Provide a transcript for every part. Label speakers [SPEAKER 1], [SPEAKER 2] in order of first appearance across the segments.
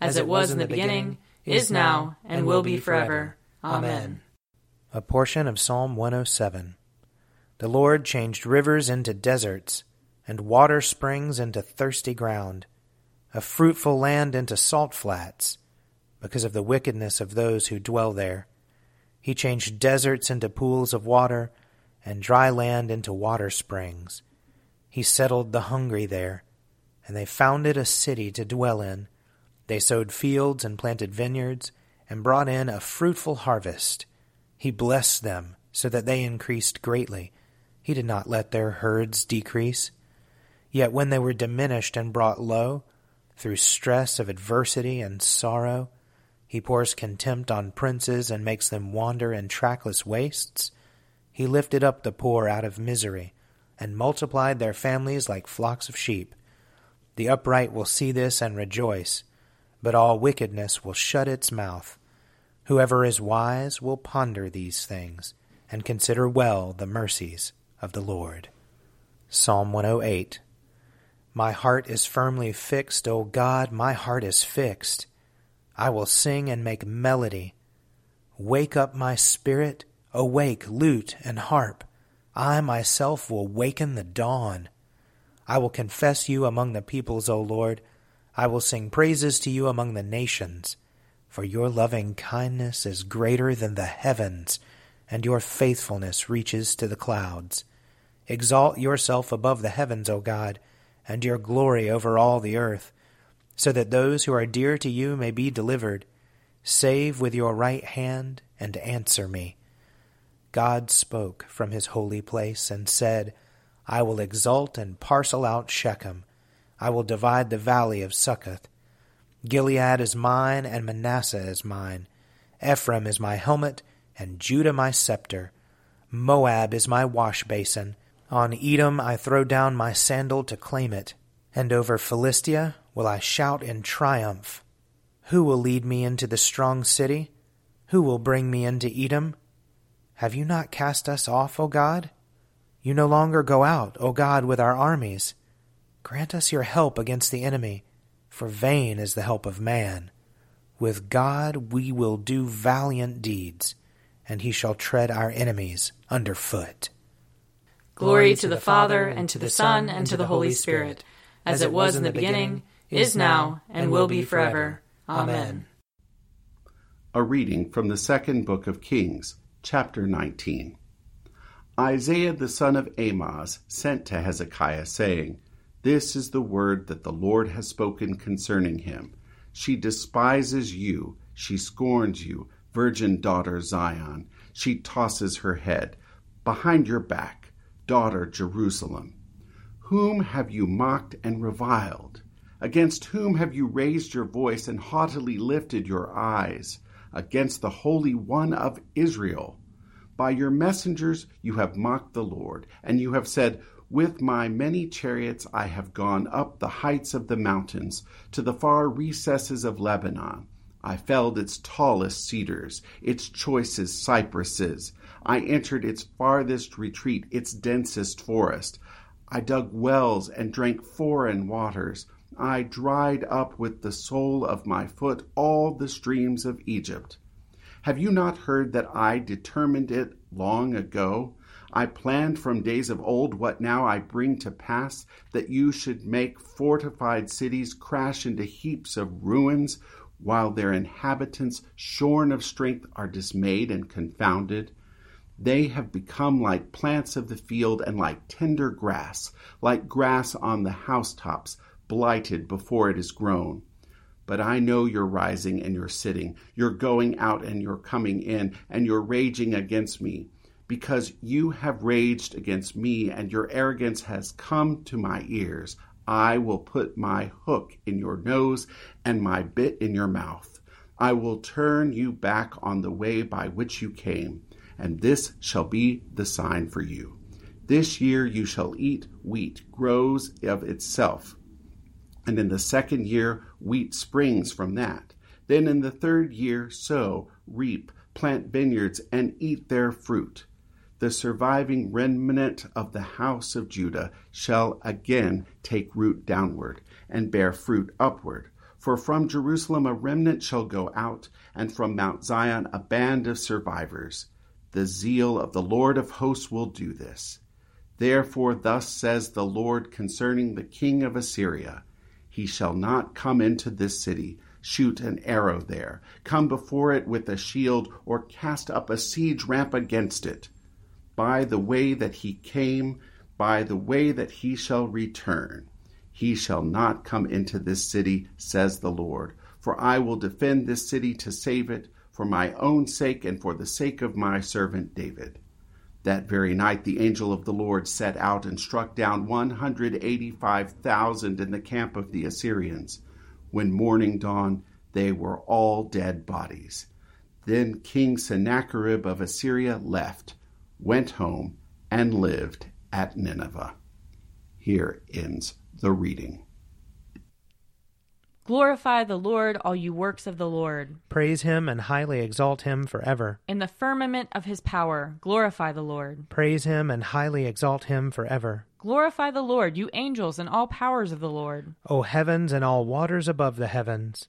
[SPEAKER 1] as it was in the beginning, is now, and will be forever. Amen.
[SPEAKER 2] A portion of Psalm 107. The Lord changed rivers into deserts, and water springs into thirsty ground, a fruitful land into salt flats, because of the wickedness of those who dwell there. He changed deserts into pools of water, and dry land into water springs. He settled the hungry there, and they founded a city to dwell in. They sowed fields and planted vineyards and brought in a fruitful harvest. He blessed them so that they increased greatly. He did not let their herds decrease. Yet when they were diminished and brought low, through stress of adversity and sorrow, he pours contempt on princes and makes them wander in trackless wastes. He lifted up the poor out of misery and multiplied their families like flocks of sheep. The upright will see this and rejoice but all wickedness will shut its mouth. Whoever is wise will ponder these things, and consider well the mercies of the Lord. Psalm 108 My heart is firmly fixed, O God, my heart is fixed. I will sing and make melody. Wake up my spirit, awake lute and harp. I myself will waken the dawn. I will confess you among the peoples, O Lord. I will sing praises to you among the nations, for your loving kindness is greater than the heavens, and your faithfulness reaches to the clouds. Exalt yourself above the heavens, O God, and your glory over all the earth, so that those who are dear to you may be delivered. Save with your right hand and answer me. God spoke from his holy place and said, I will exalt and parcel out Shechem I will divide the valley of Succoth. Gilead is mine, and Manasseh is mine. Ephraim is my helmet, and Judah my scepter. Moab is my wash basin. On Edom I throw down my sandal to claim it. And over Philistia will I shout in triumph. Who will lead me into the strong city? Who will bring me into Edom? Have you not cast us off, O God? You no longer go out, O God, with our armies. Grant us your help against the enemy, for vain is the help of man. With God we will do valiant deeds, and he shall tread our enemies under foot.
[SPEAKER 1] Glory to the Father, and to the Son, and to the Holy Spirit, as it was in the beginning, is now, and will be forever. Amen.
[SPEAKER 3] A reading from the second book of Kings, chapter 19. Isaiah the son of Amoz sent to Hezekiah, saying, this is the word that the Lord has spoken concerning him. She despises you, She scorns you, virgin daughter Zion. She tosses her head. Behind your back, daughter Jerusalem. Whom have you mocked and reviled? Against whom have you raised your voice and haughtily lifted your eyes? Against the Holy One of Israel. By your messengers you have mocked the Lord, and you have said, With my many chariots I have gone up the heights of the mountains, to the far recesses of Lebanon. I felled its tallest cedars, its choicest cypresses. I entered its farthest retreat, its densest forest. I dug wells and drank foreign waters. I dried up with the sole of my foot all the streams of Egypt. Have you not heard that I determined it long ago? I planned from days of old what now I bring to pass, that you should make fortified cities crash into heaps of ruins, while their inhabitants, shorn of strength, are dismayed and confounded. They have become like plants of the field and like tender grass, like grass on the housetops, blighted before it is grown. But I know your rising and your sitting, your going out and your coming in, and your raging against me, because you have raged against me, and your arrogance has come to my ears. I will put my hook in your nose and my bit in your mouth. I will turn you back on the way by which you came and this shall be the sign for you. This year you shall eat wheat grows of itself, and in the second year wheat springs from that. Then in the third year sow, reap, plant vineyards, and eat their fruit. The surviving remnant of the house of Judah shall again take root downward, and bear fruit upward. For from Jerusalem a remnant shall go out, and from Mount Zion a band of survivors. The zeal of the Lord of hosts will do this. Therefore, thus says the Lord concerning the king of Assyria He shall not come into this city, shoot an arrow there, come before it with a shield, or cast up a siege ramp against it. By the way that he came, by the way that he shall return, he shall not come into this city, says the Lord. For I will defend this city to save it for my own sake and for the sake of my servant David. That very night the angel of the Lord set out and struck down 185,000 in the camp of the Assyrians. When morning dawned, they were all dead bodies. Then King Sennacherib of Assyria left, went home, and lived at Nineveh. Here ends the reading.
[SPEAKER 1] Glorify the Lord, all you works of the Lord.
[SPEAKER 2] Praise him and highly exalt him forever.
[SPEAKER 1] In the firmament of his power, glorify the Lord.
[SPEAKER 2] Praise him and highly exalt him forever.
[SPEAKER 1] Glorify the Lord, you angels and all powers of the Lord.
[SPEAKER 2] O heavens and all waters above the heavens.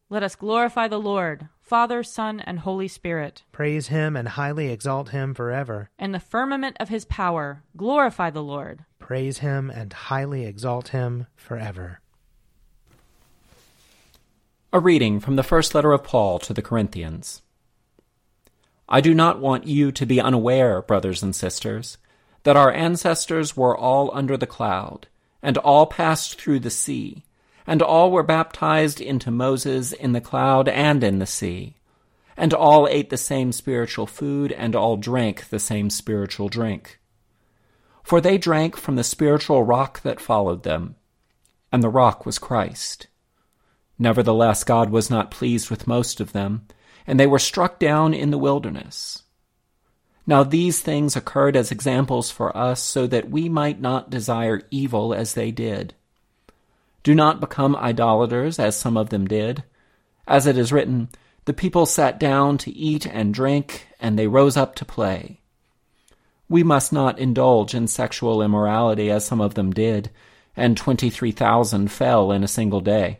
[SPEAKER 1] Let us glorify the Lord, Father, Son, and Holy Spirit.
[SPEAKER 2] Praise him and highly exalt him forever.
[SPEAKER 1] In the firmament of his power, glorify the Lord.
[SPEAKER 2] Praise him and highly exalt him forever.
[SPEAKER 4] A reading from the first letter of Paul to the Corinthians. I do not want you to be unaware, brothers and sisters, that our ancestors were all under the cloud, and all passed through the sea, and all were baptized into Moses in the cloud and in the sea, and all ate the same spiritual food, and all drank the same spiritual drink. For they drank from the spiritual rock that followed them, and the rock was Christ. Nevertheless, God was not pleased with most of them, and they were struck down in the wilderness. Now these things occurred as examples for us, so that we might not desire evil as they did. Do not become idolaters, as some of them did. As it is written, The people sat down to eat and drink, and they rose up to play. We must not indulge in sexual immorality, as some of them did, and twenty three thousand fell in a single day.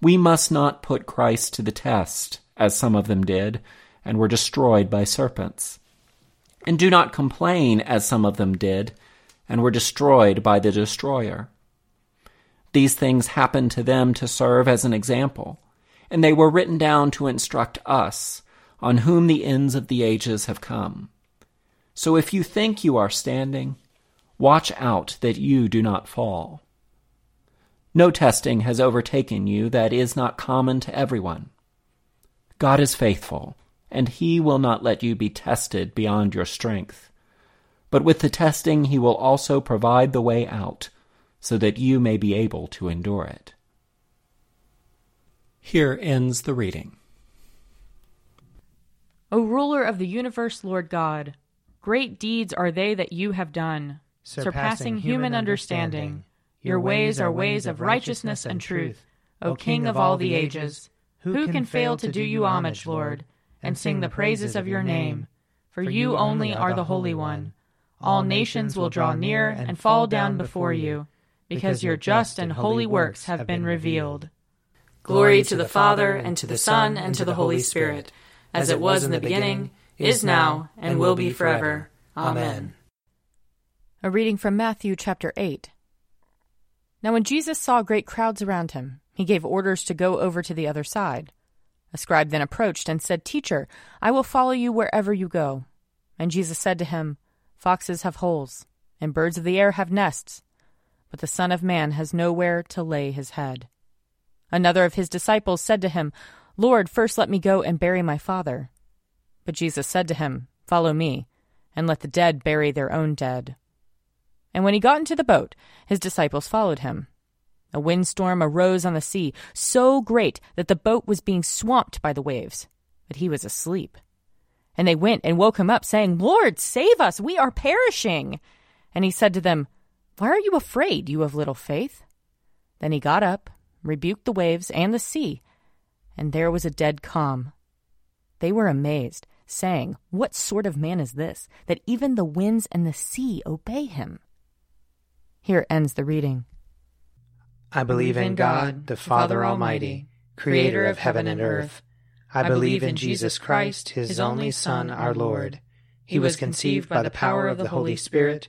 [SPEAKER 4] We must not put Christ to the test, as some of them did, and were destroyed by serpents. And do not complain, as some of them did, and were destroyed by the destroyer. These things happened to them to serve as an example, and they were written down to instruct us, on whom the ends of the ages have come. So if you think you are standing, watch out that you do not fall. No testing has overtaken you that is not common to everyone. God is faithful, and He will not let you be tested beyond your strength. But with the testing, He will also provide the way out, so that you may be able to endure it. Here ends the reading.
[SPEAKER 1] O ruler of the universe, Lord God, great deeds are they that you have done, surpassing, surpassing human understanding. understanding. Your ways are ways of righteousness and truth, O King of all the ages. Who can fail to do you homage, Lord, and sing the praises of your name? For you only are the Holy One. All nations will draw near and fall down before you, because your just and holy works have been revealed. Glory to the Father, and to the Son, and to the Holy Spirit, as it was in the beginning, is now, and will be forever. Amen. A reading from Matthew chapter 8. Now, when Jesus saw great crowds around him, he gave orders to go over to the other side. A scribe then approached and said, Teacher, I will follow you wherever you go. And Jesus said to him, Foxes have holes, and birds of the air have nests, but the Son of Man has nowhere to lay his head. Another of his disciples said to him, Lord, first let me go and bury my father. But Jesus said to him, Follow me, and let the dead bury their own dead. And when he got into the boat, his disciples followed him. A windstorm arose on the sea, so great that the boat was being swamped by the waves, but he was asleep. And they went and woke him up, saying, Lord, save us, we are perishing. And he said to them, Why are you afraid, you of little faith? Then he got up, rebuked the waves and the sea, and there was a dead calm. They were amazed, saying, What sort of man is this, that even the winds and the sea obey him? Here ends the reading.
[SPEAKER 2] I believe in God, the Father Almighty, creator of heaven and earth. I believe in Jesus Christ, his only Son, our Lord. He was conceived by the power of the Holy Spirit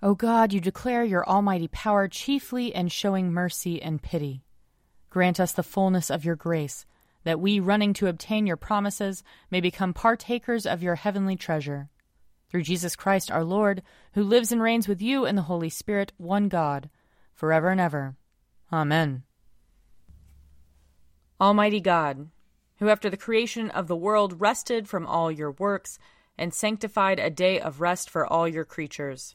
[SPEAKER 1] O God, you declare your almighty power chiefly in showing mercy and pity. Grant us the fullness of your grace, that we, running to obtain your promises, may become partakers of your heavenly treasure. Through Jesus Christ our Lord, who lives and reigns with you in the Holy Spirit, one God, forever and ever. Amen. Almighty God, who after the creation of the world rested from all your works and sanctified a day of rest for all your creatures,